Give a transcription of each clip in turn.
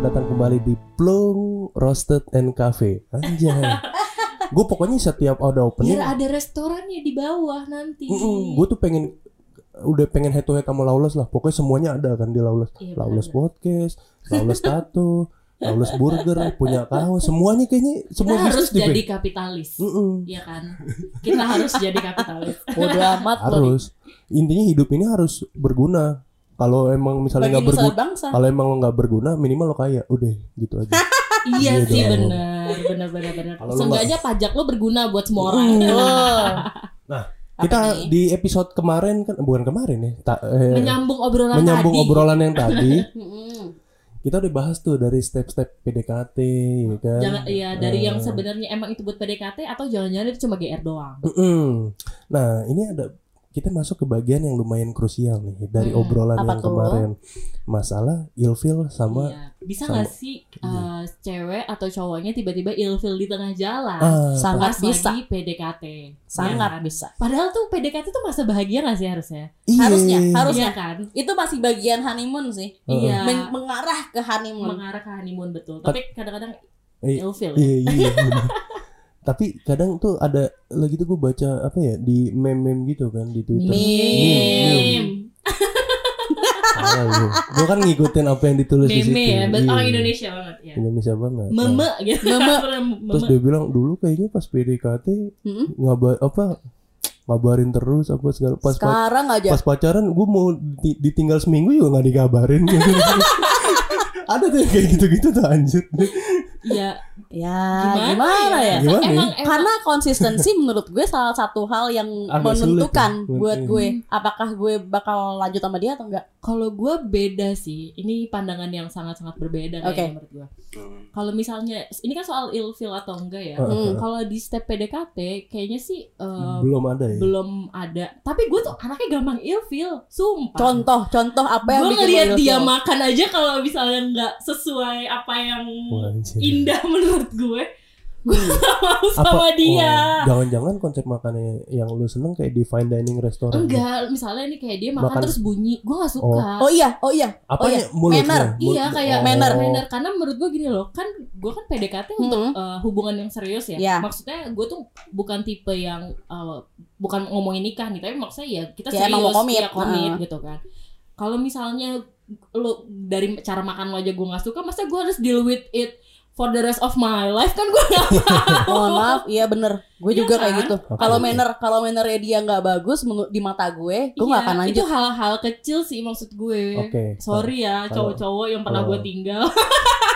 selamat datang kembali di Plung Roasted and Cafe. Anjay. gue pokoknya setiap ada opening, Biar ada restorannya di bawah nanti. gue tuh pengen udah pengen head to head sama Lawless lah. Pokoknya semuanya ada kan di. Iya, Lawless benar. podcast, Lawless tato, Lawless burger, punya kaos, semuanya kayaknya Kita semua harus bisnis di jadi kapitalis. Mm-mm. Iya kan? Kita harus jadi kapitalis. Bodo amat harus. Intinya hidup ini harus berguna. Kalau emang misalnya nggak berguna, kalau emang lo nggak berguna, minimal lo kaya. Udah gitu aja. iya Iya sih benar, benar benar benar. Seenggaknya pajak lo berguna buat semua orang. Nah, kita nih? di episode kemarin kan bukan kemarin ya, ta- eh, Menyambung obrolan menyambung tadi. obrolan yang tadi, kita udah bahas tuh dari step-step PDKT, ya kan? Jangan iya dari yang Eh, sebenarnya emang itu buat PDKT atau jangan-jangan itu cuma GR doang. mm-mm. Nah, ini ada kita masuk ke bagian yang lumayan krusial nih dari Hmm, obrolan yang tuh? kemarin. Masalah ilfil sama Iya. Bisa sama- nggak sih uh, cewek atau cowoknya tiba-tiba ilfil di tengah jalan? ah, Sangat bisa. lagi PDKT. Sangat Iya kan? bisa. Padahal tuh PDKT tuh masa bahagia gak sih harusnya? iya. Harusnya, harus. Iya Harusnya. kan? Itu masih bagian honeymoon sih. Iya. Men- mengarah ke honeymoon. Mengarah ke honeymoon betul. Tapi kadang-kadang Eh, ilfil. ya. Iya, iya. Tapi kadang tuh ada lagi tuh gue baca apa ya di meme-meme gitu kan di Twitter. Meme. Gue kan ngikutin apa yang ditulis di situ. Meme ya, Iya. orang Indonesia banget ya. Indonesia banget. Nah, Meme gitu. Meme. Terus dia bilang dulu kayaknya pas PDKT Mm-mm. ngabar apa ngabarin terus apa segala pas pa- Sekarang aja. pas pacaran gue mau di- ditinggal seminggu juga nggak dikabarin ada tuh yang kayak gitu-gitu tuh anjir Iya. Ya, Gimana, gimana, ya? Gimana ya? Emang, emang Karena konsistensi menurut gue salah satu hal yang Agak sulit menentukan ya. buat gue. Apakah gue bakal lanjut sama dia atau enggak? kalau gue beda sih. Ini pandangan yang sangat-sangat berbeda Oke. kayaknya menurut gue. Kalau misalnya ini kan soal ilfil atau enggak ya. Heeh. Kalau di step PDKT kayaknya sih eh, belum ada ya belum ada. Tapi gue tuh anaknya gampang ilfil, sumpah. Contoh, contoh apa yang gue ngeliat dia makan aja kalau misalnya nggak sesuai apa yang indah menurut gue, gue Hmm. gak apa sama dia. wah, jangan-jangan konsep makannya yang lu seneng kayak di fine dining restoran Enggak, misalnya nih kayak dia makan, Makan- terus bunyi, gue gak suka. Oh iya, oh iya. apa Oh ya iya, mulutnya manner. Mulut- Iya kayak oh. manner manner karena menurut gue gini loh kan gue kan PDKT untuk Hmm. uh, hubungan yang serius ya Iya. maksudnya gue tuh bukan tipe yang uh, bukan ngomongin nikah nih tapi maksudnya ya kita Ya, serius emang mau komit. ya komit gitu kan kalau misalnya lo dari cara makan lo aja gue nggak suka masa gue harus deal with it for the rest of my life kan gue nggak Mohon maaf, iya bener. Gue Iya juga kan? kayak gitu. Oke. Kalau manner, kalau mannernya dia nggak bagus menurut di mata gue, gue nggak Iya, akan itu lanjut. hal-hal kecil sih maksud gue oke sorry ya cowok-cowok yang pernah gue tinggal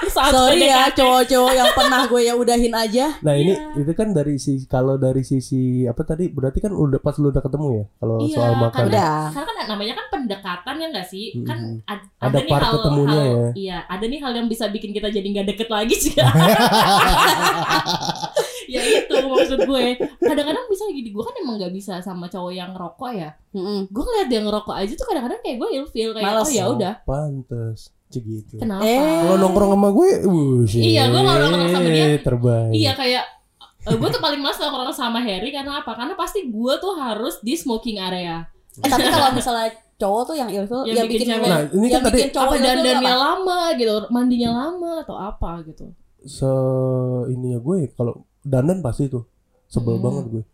saat Sorry ya cowok-cowok yang pernah gue ya udahin aja. Nah ini Iya. itu kan dari sisi kalau dari sisi apa tadi berarti kan udah pas lu udah ketemu ya kalau Iya, soal makan. karena- Udah. karena kan namanya kan pendekatan ya nggak sih kan Mhm. ad- Ada nih part hal, ketemunya hal- ya. iya ada nih hal yang bisa bikin kita jadi nggak deket lagi sih ya itu maksud gue kadang-kadang bisa gini gue kan emang nggak bisa sama cowok yang ngerokok ya Mm-mm. gue ngeliat dia ngerokok aja tuh kadang-kadang kayak gue ilfeel kayak Males. oh ya udah Pantes gitu. kenapa Eh. Kalau nongkrong sama gue, wush, Iya, gue kalau nongkrong sama dia, terbaik. iya kayak eh, gue tuh paling males nongkrong sama Harry karena apa karena pasti gue tuh harus di smoking area Eh, tapi kalau misalnya cowok tuh yang ilfil, Yang yang, bikin bikin, cewek. Nah, ini yang kan tadi bikin cowok dandannya lama gitu mandinya lama atau apa gitu se ini ya gue kalau dandan pasti tuh sebel Hmm. banget gue.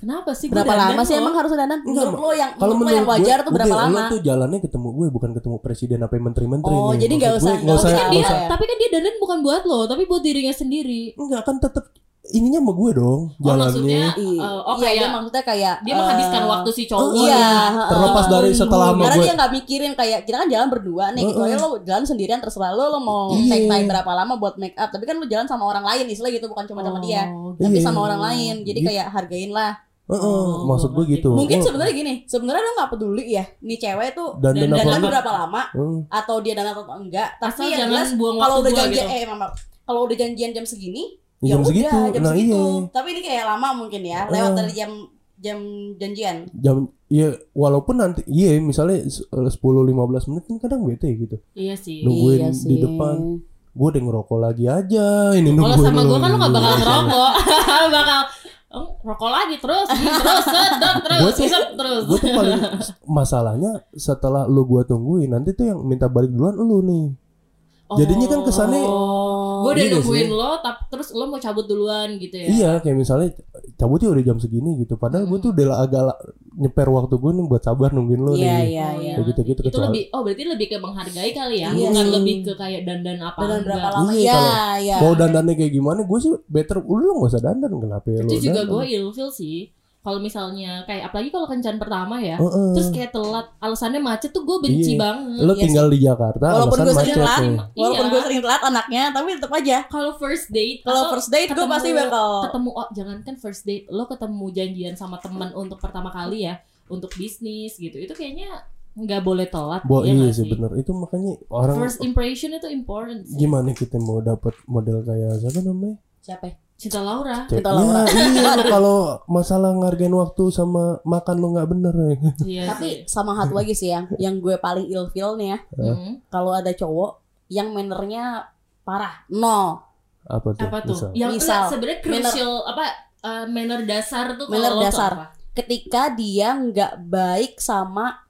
Kenapa sih? Berapa dandan lama sih emang harus dandan? Menurut lo yang Kalau menurut lo yang wajar gue, tuh berapa lama? Lo tuh jalannya ketemu gue bukan ketemu presiden apa menteri-menteri Oh, nih. jadi nggak usah- gue, nggak usah, Tapi kan dia, usah. tapi kan dia dandan bukan buat lo, tapi buat dirinya sendiri. Enggak kan tetap ininya sama gue dong Oh, jalannya. maksudnya Iya, oh iya, kayak dia maksudnya kayak dia menghabiskan eh, waktu si cowok. Iya, Terlepas eh, dari setelah sama karena gue. dia nggak mikirin kayak kita kan jalan berdua nih, Heeh. kecuali lo jalan sendirian terserah lo, lo mau Iya. take time berapa lama buat make up, tapi kan lo jalan sama orang lain istilah gitu bukan cuma sama dia, Oh, tapi Iya. sama orang lain, jadi Gitu. kayak hargain lah. Heeh, Oh, maksud gue gitu. Mungkin Oh, sebenarnya gini, sebenarnya lo nggak peduli ya, nih cewek tuh dan dan dan- enggak? berapa lama Hmm, atau dia dandan atau enggak, Asal tapi yang jangan jelas buang kalau waktu udah janjian gitu. eh kalau udah janjian jam segini, jam ya udah segitu. jam Nah segitu. iya. Tapi ini kayak lama mungkin ya, lewat Eh. dari jam jam janjian. Jam iya walaupun nanti iya misalnya s- 10 15 menit kan kadang bete gitu. Iya sih. Nungguin Iya di sih. depan. Gue udah ngerokok lagi aja. Ini Kalau sama gue kan lo lu. gak bakal ngerokok, bakal oh, rokok lagi terus, terus, sedot, terus, Gua tuh- isep, terus. gue tuh paling masalahnya setelah lu gua tungguin nanti tuh yang minta balik duluan lu nih Jadinya kan kesannya Oh. Gue udah iya nungguin sih. lo, tap, terus lo mau cabut duluan gitu ya? Iya kayak misalnya cabut ya udah jam segini gitu Padahal gue tuh udah agak nyeper waktu gue nih buat sabar nungguin lo Iya, nih iya, Oh, iya. Kayak gitu-gitu Itu kecuali- lebih, oh berarti lebih ke menghargai kali ya, Iya bukan sih. lebih ke kayak dandan apa Dan enggak. berapa lama? Iya, Iya, iya. Mau dandannya kayak gimana gue sih better Lu gak usah dandan kenapa ya lu Itu juga dandan? gue ilfil sih. Kalau misalnya kayak apalagi kalau kencan pertama ya, Heeh. terus kayak telat, alasannya macet tuh gue benci Iya. banget. Lu Iya tinggal di Jakarta Walaupun gue sering telat, nih. walaupun Iya. gue sering telat anaknya, tapi tetap aja. Kalau first date, Kalau first date gue pasti bakal ketemu oh jangankan first date, lo ketemu janjian sama teman untuk pertama kali ya, untuk bisnis gitu, itu kayaknya nggak boleh telat. Bo, ya iya nggak sih bener Itu makanya orang First impression itu important. sih. Gimana kita mau dapat model kayak siapa namanya? siapa? Cinta Laura. Kita Laura. Ya, iya lu kalau masalah ngargain waktu sama makan lu nggak bener ya. Iya Tapi sama satu lagi sih yang yang gue paling ilfeel nih ya, Hmm. kalau ada cowok yang mannernya parah, nol. Apa tuh? Apa tuh? Misal. Yang Misal, sebenarnya crucial apa uh, manner dasar tuh kalau Manner lo tuh dasar. apa? Ketika dia nggak baik sama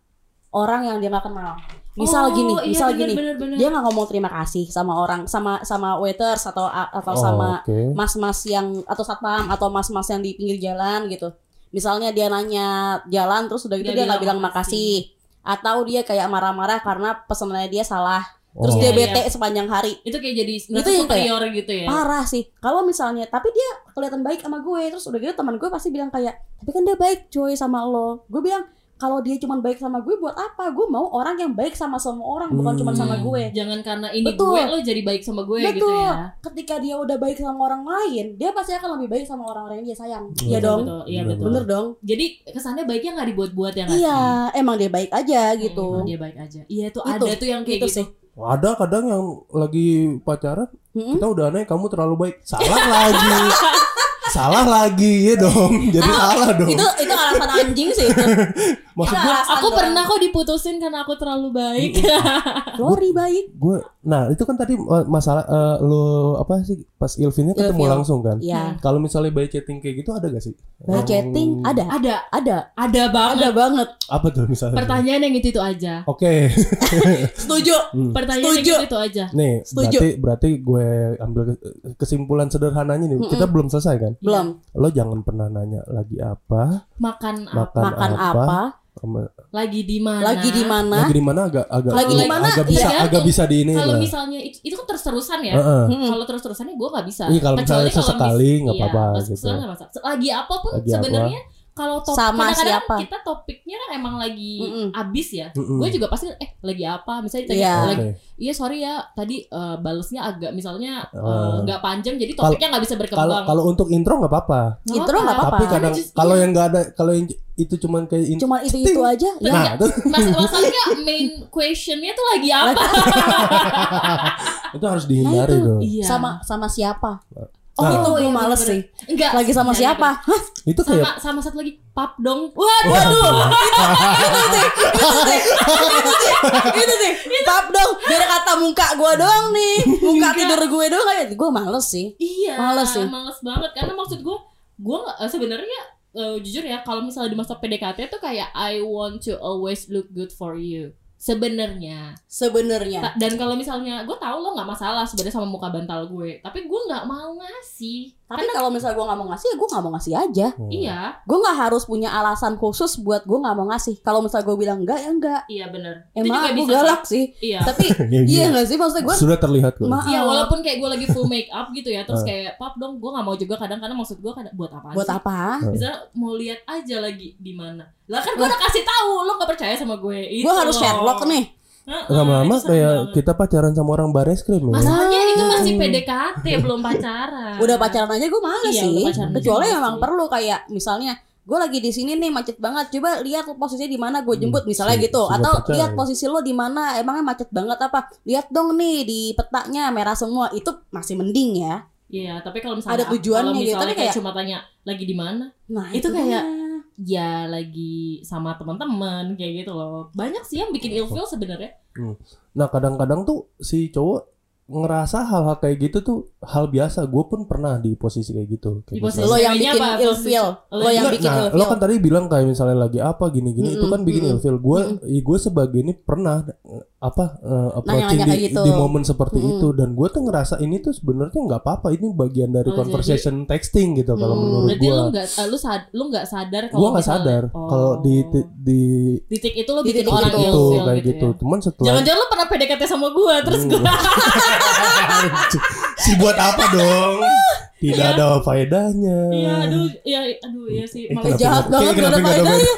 orang yang dia nggak kenal. Misal Oh, gini, iya, misal bener, gini, bener, bener. dia nggak ngomong terima kasih sama orang, sama sama waiters atau atau Oh, sama mas-mas yang atau satpam atau mas-mas yang di pinggir jalan gitu. Misalnya dia nanya jalan terus udah gitu dia Dia nggak bilang makasih. Atau dia kayak marah-marah karena pesanannya dia salah. Terus Oh. dia Iya, bete sepanjang hari. itu kayak jadi Itu yang kayak- superior gitu ya. Parah sih. Kalau misalnya tapi dia kelihatan baik sama gue terus udah gitu teman gue pasti bilang kayak tapi kan dia baik coy sama lo. Gue bilang kalau dia cuma baik sama gue buat apa? Gue mau orang yang baik sama semua orang bukan Hmm. cuma sama Hmm, gue. Jangan karena ini Betul. gue lo jadi baik sama gue gitu Betul. ya. Ketika dia udah baik sama orang lain, dia pasti akan lebih baik sama orang-orang yang dia sayang. Iya dong. Betul, iya betul. Bener dong. Jadi kesannya baiknya nggak dibuat-buat ya Iya, emang dia baik aja gitu. Hmm, dia baik aja. Iya tuh Itu, ada tuh yang kayak gitu gitu. sih. Ada kadang yang lagi pacaran Mm-mm. kita udah aneh kamu terlalu baik. Salah lagi. salah lagi ya dong. Jadi salah dong. Ah, Itu itu alasan anjing sih itu. Maksud gue Aku doang. pernah kok diputusin karena aku terlalu baik. Lori baik. gue nah itu kan tadi uh, masalah uh, lo apa sih pas ilfinnya ketemu Ilfil. langsung kan Iya. kalau misalnya by chatting kayak gitu ada gak sih By chatting Oh. ada. ada, Ada. ada banget. Ada banget. apa tuh misalnya Pertanyaan yang itu itu aja. oke Setuju. Hmm. Pertanyaan Setuju. yang itu itu aja. nih Setuju. berarti berarti gue ambil ke- kesimpulan sederhananya nih kita belum selesai kan Belum. lo jangan pernah nanya lagi apa Makan apa? makan, Makan apa? sama- Lagi di mana? Lagi di mana? lagi di mana agak agak Lagi di mana? agak bisa Iya, agak tuh. bisa di ini Kalau lah misalnya itu, itu kan terus-terusan ya. Heeh. Mm-mm. Kalau terus-terusannya gue nggak bisa. Iya, kalau Kecuali misalnya sesekali nggak iya, apa-apa pas gitu. Lagi apa pun Lagi apa? Kalau top Sama kadang-kadang siapa? kita topiknya kan emang lagi Mm-mm. abis ya. Mm-mm. Gue juga pasti eh lagi apa? Misalnya ditanya Iya. lagi Oke. Iya sorry ya tadi eh, balesnya agak misalnya eh, Oh. nggak panjang jadi topiknya nggak bisa berkembang. kalau untuk intro nggak apa-apa Intro nggak apa-apa. tapi kadang kalau iya. yang nggak ada kalau yang itu cuman kayak in- Cuma itu itu aja. Ya. nah itu, Mas masalahnya main questionnya tuh lagi apa? itu harus Nah, dihindari itu. tuh Iya. Sama sama siapa? Oh, itu iya, gue males sih. Enggak. Lagi sama Jangan, siapa? Hah? itu Sama kayak sama satu lagi pap dong. Waduh, itu, itu sih, pap dong. Biar kata muka gue doang nih, muka tidur gue doang kayak gue males sih. Iya. Males sih. Males banget karena maksud gue gue eh, sebenarnya eh, jujur ya kalau misalnya di masa PDKT tuh kayak I want to always look good for you. Sebenarnya. Sebenarnya. Dan kalau misalnya gue tahu lo nggak masalah sebenarnya sama muka bantal gue, tapi gue nggak mau ngasih. Tapi kalau misalnya gue nggak mau ngasih, ya gue nggak mau ngasih aja. Hmm. Iya, Gue nggak harus punya alasan khusus buat gue nggak mau ngasih. Kalau misalnya gue bilang enggak, ya enggak. iya bener. Emang bisa, galak sih. Iya. Tapi Iya, iya nggak sih maksudnya gue sudah terlihat kok maaf. Iya walaupun kayak gue lagi full make up gitu ya Terus Ah. kayak pap dong gue gak mau juga kadang-kadang maksud gue kadang buat apa buat sih apa? Bisa mau lihat aja lagi di mana Lah kan gue udah kasih tahu lo gak percaya sama gue Gue harus loh. Sherlock nih. Lama-lama itu serem kayak banget. kita pacaran sama orang baris krim ya Masalahnya itu masih. PDKT belum pacaran Udah pacaran aja gue males Iya, sih. Kecuali memang perlu kayak misalnya gue lagi di sini nih macet banget. Coba lihat posisinya di mana gue jemput Hmm, misalnya si- gitu. si Atau percaya. lihat posisi lo di mana. Emangnya macet banget apa? Lihat dong nih di petanya merah semua. Itu masih mending ya. Iya tapi kalau misalnya Ada tujuannya kalau gitu, misalnya tapi kayak kayak- cuma tanya lagi di mana Nah Itu dia. kayak- Ya lagi sama teman-teman kayak gitu loh. Banyak sih yang bikin ilfeel sebenarnya. Nah kadang-kadang tuh si cowok ngerasa hal-hal kayak gitu tuh hal biasa gue pun pernah di posisi kayak gitu kayak Di posisi lo yang bikin apa? ilfeel. Lo Lo yang juga- bikin nah, ilfeel. lo kan tadi bilang kayak misalnya lagi apa gini-gini itu Mm-mm, kan bikin mm-mm. ilfil. Gue gue sebagai ini pernah apa eh, approaching di, kayak gitu. di momen seperti Mm-mm. itu dan gue tuh ngerasa ini tuh sebenarnya nggak apa-apa ini bagian dari Oh, conversation texting gitu kalau Hmm, menurut Berarti gue lu nggak eh, lu sad, lu nggak sadar kalau gue nggak sadar Oh. kalau di di, di titik itu lu Di bikin titik orang itu, itu ilfeel kayak gitu, gitu ya. cuman setelah Jangan-jangan lu pernah PDKT sama gua terus Hmm. si buat apa dong tidak Iya. ada faedahnya Iya, aduh, ya aduh ya sih. Eh, Malah jahat banget, nggak ada faedahnya.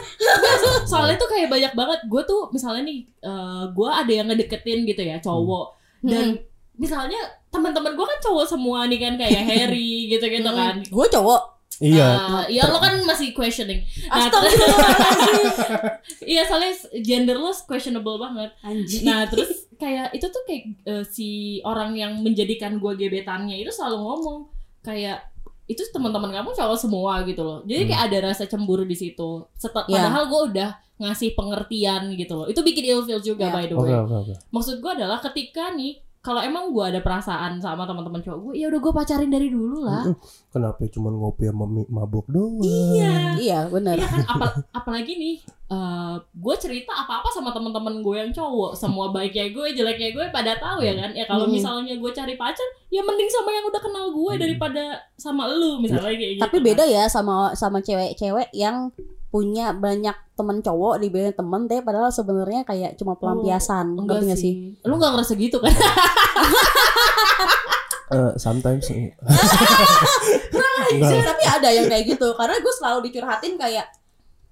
soalnya tuh kayak banyak banget gue tuh misalnya nih eh gue ada yang ngedeketin gitu ya cowok dan misalnya teman-teman gue kan cowok semua nih kan kayak Harry gitu-gitu kan Gue cowok. iya Ah, ya lo kan masih questioning nah, Astagfirullahaladzim. iya soalnya gender lo questionable banget Anjing. nah terus kayak itu tuh kayak eh, si orang yang menjadikan gue gebetannya itu selalu ngomong kayak itu teman-teman kamu cowok semua gitu loh. Jadi kayak ada rasa cemburu di situ. Setel- Ya. padahal gue udah ngasih pengertian gitu loh. Itu bikin ilfeel juga Ya. by the way. Oke oke maksud gue adalah ketika nih kalau emang gue ada perasaan sama teman-teman cowok gue ya udah gue pacarin dari dulu lah. Kenapa cuma ngopi sama mabuk doang? Iya. Iya benar. Iya kan apa, apalagi nih gue cerita apa-apa sama teman-teman gue yang cowok. Semua baiknya gue jeleknya gue pada tahu ya kan? Ya kalau Hmm. misalnya gue cari pacar ya mending sama yang udah kenal gue daripada sama lu misalnya kayak gitu Tapi beda ya sama sama cewek-cewek yang punya banyak temen cowok dibanding temen deh padahal sebenarnya kayak cuma pelampiasan Oh, enggak ngerti nggak sih. lu nggak ngerasa gitu kan? Eh, sometimes. Sih, enggak. Tapi ada yang kayak gitu karena gue selalu dicurhatin kayak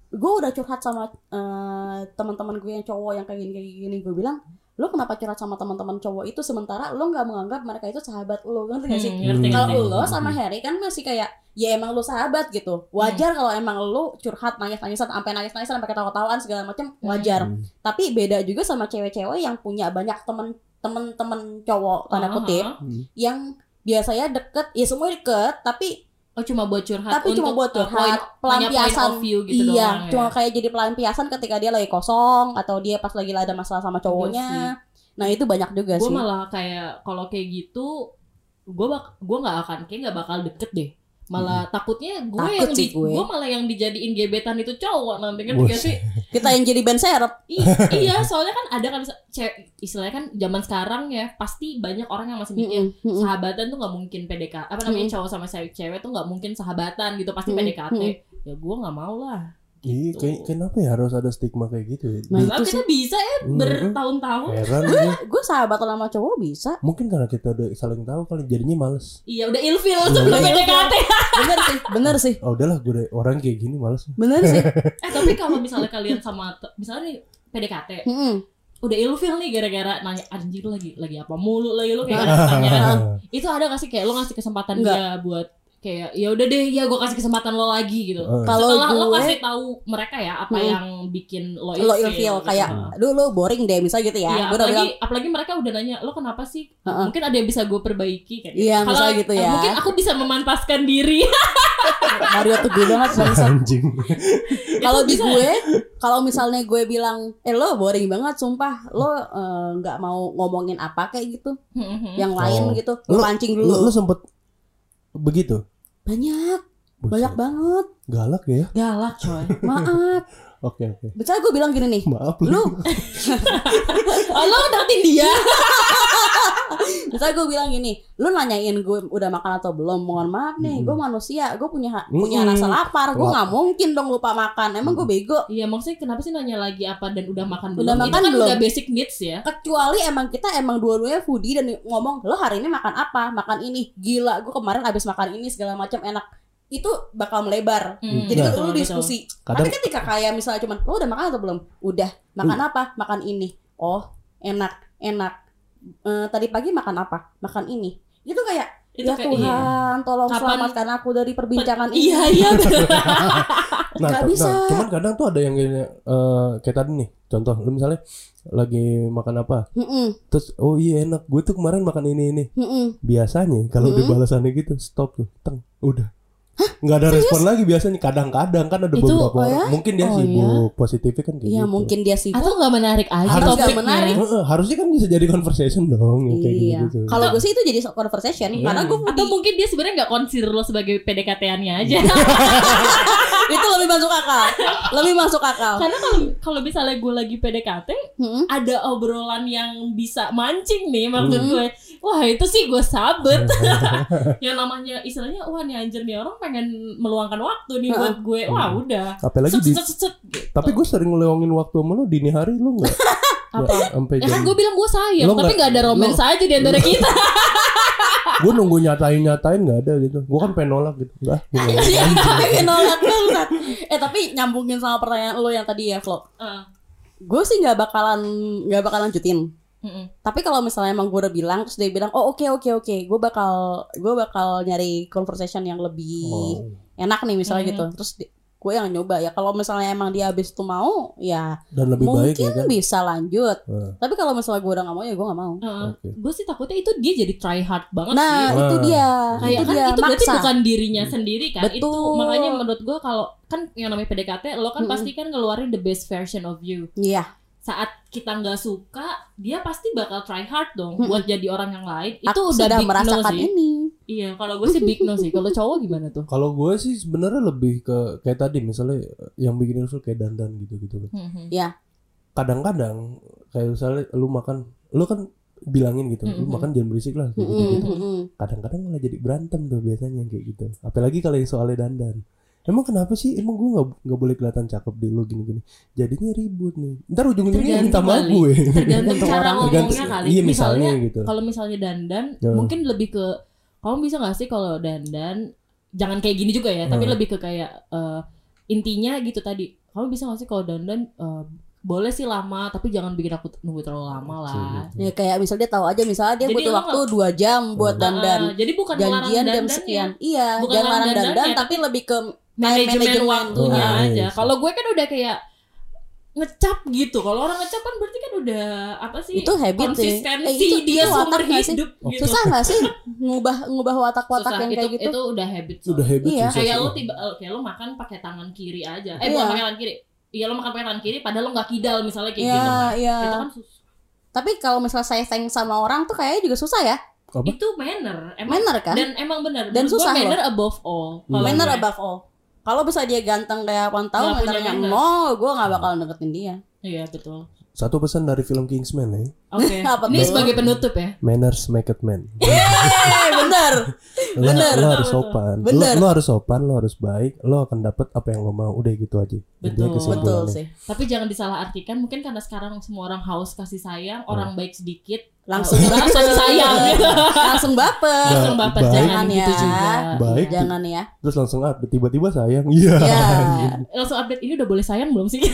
gue udah curhat sama eh, teman-teman gue yang cowok yang kayak gini kayak gini gue bilang lo kenapa curhat sama teman-teman cowok itu sementara lo nggak menganggap mereka itu sahabat lo ngerti gak sih Hmm, ngerti, Hmm. kalau ngerti. lo sama Harry kan masih kayak ya emang lo sahabat gitu wajar kalau emang lo curhat nangis nangisan sampai nangis nangisan sampai ketawa-tawaan segala macam wajar Hmm. tapi beda juga sama cewek-cewek yang punya banyak temen temen-temen cowok tanda Ah, kutip ah, ah. Hmm. yang biasanya deket ya semua deket tapi oh cuma buat curhat tapi cuma buat uh, curhat point- hanya point pelampiasan. of view gitu iya doang, cuma ya. kayak jadi pelampiasan ketika dia lagi kosong atau dia pas lagi ada masalah sama cowoknya. nah itu banyak juga gue sih. malah kayak kalau kayak gitu gue bak gue nggak akan kayak nggak bakal deket deh malah takutnya gue Takut yang di, gue. gue malah yang dijadiin gebetan itu cowok nanti kan Buset. sih kita yang jadi band serep I- iya soalnya kan ada kan istilahnya kan zaman sekarang ya pasti banyak orang yang masih mikir mm-mm. sahabatan tuh nggak mungkin PDK apa namanya Mm. cowok sama cewek tuh nggak mungkin sahabatan gitu pasti Mm, PDKT mm. ya gue nggak mau lah Iya, kayak, kenapa ya harus ada stigma kayak gitu ya? Nah, itu kita bisa ya Mm, bertahun-tahun heran gue. gue sahabat sama cowok bisa Mungkin karena kita udah saling tahu kali jadinya males. iya udah ilfil Iya, sebelum udah. PDKT bener sih bener sih Oh udahlah gue udah orang kayak gini males. bener sih eh tapi kalau misalnya kalian sama misalnya nih PDKT Mm-mm. udah ilfil nih gara-gara nanya anjir lagi lagi apa mulu lagi lu kayak Ah. ada pertanyaan itu ada gak sih kayak lo ngasih kesempatan Enggak. dia buat kayak ya udah deh ya gue kasih kesempatan lo lagi gitu Eh. Kalau lo kasih tahu mereka ya apa Hmm. yang bikin lo lo ilfil, ilfeel gitu. kayak aduh lo boring deh misalnya gitu ya gue udah bilang apalagi, apalagi mereka udah nanya lo kenapa sih Heeh. mungkin ada yang bisa gue perbaiki kan Iya, Kalau- gitu ya. mungkin aku bisa memantaskan diri Mario tuh gue banget Anjing. kalau di gue kalau misalnya gue bilang eh lo boring banget sumpah lo eh, nggak mau ngomongin apa kayak gitu yang lain Oh. gitu Lo- lo pancing Lu, dulu lu sempet begitu? banyak Buset. banyak banget Galak ya? galak coy maaf Oke oke. misalnya gue bilang gini nih Maaf lu oh, lo deketin dia misalnya gue bilang gini lu nanyain gue udah makan atau belum? Mohon maaf nih Mm-mm. gue manusia gue punya ha- punya rasa lapar gue nggak mungkin dong lupa makan emang gue bego. Iya maksudnya kenapa sih nanya lagi apa dan udah makan belum? Udah Itu makan kan belum? udah basic needs ya. kecuali emang kita emang dua-duanya foodie dan ngomong lo hari ini makan apa? Makan ini. Gila gue kemarin abis makan ini segala macam enak. Itu bakal melebar. Hmm, jadi Nah. itu dulu betul, diskusi. Kadang tapi ketika kayak misalnya cuman lo udah makan atau belum? Udah. Makan apa? Makan ini. Oh enak enak Eh, tadi pagi makan apa makan ini itu kayak Itu ya kayak- Tuhan tolong Kapan- selamatkan aku dari perbincangan betul. ini Iya iya. Nah, Nggak ta- bisa. nah, cuman kadang tuh ada yang kayak eh, kayak tadi nih. Contoh, lu misalnya lagi makan apa? Mm-mm, Terus oh iya enak, gue tuh kemarin makan ini ini. mm-mm. Biasanya kalau di Mm-mm. balasannya gitu, stop tuh, teng, udah. Nggak ada respon lagi biasanya. Kadang-kadang kan ada Itu- beberapa oh orang. Mungkin dia Oh sibuk, positifnya kan kayak Iya gitu. mungkin dia sih Atau nggak menarik aja Harus nggak topiknya. menarik. Heeh, harusnya kan bisa jadi conversation dong yang kayak Iya. gitu. Kalau gue sih itu jadi conversation Iya. karena gue Atau mungkin dia sebenarnya nggak consider lo sebagai PDKT-annya aja. itu lebih masuk akal lebih masuk akal Karena kalau kalau misalnya gue lagi PDKT, Mm-mm. ada obrolan yang bisa mancing nih maksud Hmm. gue. Wah itu sih gue sabet. yang namanya istilahnya wah nih anjir nih orang pengen meluangkan waktu nih buat gue. Wah Hmm. udah. Apalagi Set, di gitu. tapi gue sering ngelewangin waktu sama lo dini hari lo nggak apa? sampai Ya kan gue bilang gue sayang, Lo tapi nggak- ada romance aja di antara kita. gue nunggu nyatain nyatain nggak ada gitu gue kan pengen nolak gitu nggak. Iya, pengen nolak banget. Eh tapi nyambungin sama pertanyaan lo yang tadi ya, Flo. Ah, Gue sih nggak bakalan nggak bakalan lanjutin. mm-mm. Tapi kalau misalnya emang gue udah bilang terus dia bilang, "Oh, oke oke oke, gue bakal gue bakal nyari conversation yang lebih Oh. enak nih misalnya Hmm. gitu." Terus gue yang nyoba ya. Kalau misalnya emang dia habis itu mau, ya dan lebih baik mungkin ya kan bisa lanjut. Nah, Tapi kalau misalnya gue udah nggak mau ya gue nggak mau. Heeh. Oke. Gue sih takutnya itu dia jadi try hard banget Nah, sih. itu Nah. dia. Kayak itu kan dia itu berarti maksa. bukan dirinya sendiri kan. Itu Betul. makanya menurut gue kalau kan yang namanya PDKT lo kan Mm-mm. pasti kan ngeluarin the best version of you. Iya. Saat kita nggak suka, dia pasti bakal try hard dong Mm-mm. buat jadi orang yang lain. Itu Aku udah sudah big no merasakan sih. ini. Iya, kalau gue sih big no sih. Kalau cowok gimana tuh? kalau gue sih sebenarnya lebih ke kayak tadi misalnya yang bikin ilfil kayak dandan gitu gitu Mhm. kadang-kadang kayak misalnya lu makan lu kan bilangin gitu lu Mhm. makan jangan berisik lah kayak gitu, Mm-mm, gitu. mm-mm. kadang-kadang malah jadi berantem tuh biasanya kayak gitu apalagi kalau yang soalnya dandan emang kenapa sih emang gue nggak nggak boleh kelihatan cakep di lu gini-gini jadinya ribut nih ntar ujung-ujungnya Tergantung minta maaf gue Tergantung cara orang. ngomongnya kali. iya misalnya misalnya gitu kalau misalnya dandan Ya. mungkin lebih ke kamu bisa nggak sih kalau dandan jangan kayak gini juga ya tapi Hmm. lebih ke kayak eh, intinya gitu tadi kamu bisa nggak sih kalau dandan eh, boleh sih lama tapi jangan bikin aku nunggu terlalu lama lah. Ya kayak misalnya dia tahu aja misalnya dia Jadi butuh waktu dua jam buat dandan. Eh, jadi bukan Janjian jam dandannya, sekian. Iya, Bukan jangan larang larang dandan, dandannya, tapi lebih ke manajemen, manajemen. waktunya Oh, aja iya. kalau gue kan udah kayak ngecap gitu kalau orang ngecap kan berarti kan udah apa sih itu habit sih. konsistensi Eh, itu, dia itu watak nggak sih? hidup gitu Susah nggak sih ngubah ngubah watak-watak Susah. yang itu, kayak gitu? itu udah habit udah soalnya. habit Iya. kayak sih. lo tiba eh, kayak lo makan pakai tangan kiri aja eh Iya. bukan pakai tangan kiri iya lo makan pakai tangan kiri padahal lo nggak kidal misalnya kayak Iya, gitu kan iya. itu kan sus- Tapi kalau misalnya saya sayang sama orang tuh kayaknya juga susah ya. Apa? itu manner emang Manner kan? dan emang benar Dan Menurut susah loh. manner above all Kalau Manner gue. above all. Kalau bisa dia ganteng kayak punya mannernya manner. nol, gue nggak bakal deketin dia. iya betul satu pesan dari film Kingsman ya oke Apa ini tuh? sebagai penutup ya manners make it man Eh, bener. lo, harus sopan lo, Bener. lo harus sopan lo harus baik lo akan dapet apa yang lo mau udah gitu aja Betul. Betul sih. tapi jangan disalahartikan mungkin karena sekarang semua orang haus kasih sayang Hmm. orang baik sedikit Langsung eh, orang kasih sayang gitu Langsung baper. Nah, langsung baper baik. jangan gitu ya. juga Baik. Jangan ya. terus langsung update tiba-tiba sayang iya Ya. langsung update ini udah boleh sayang belum sih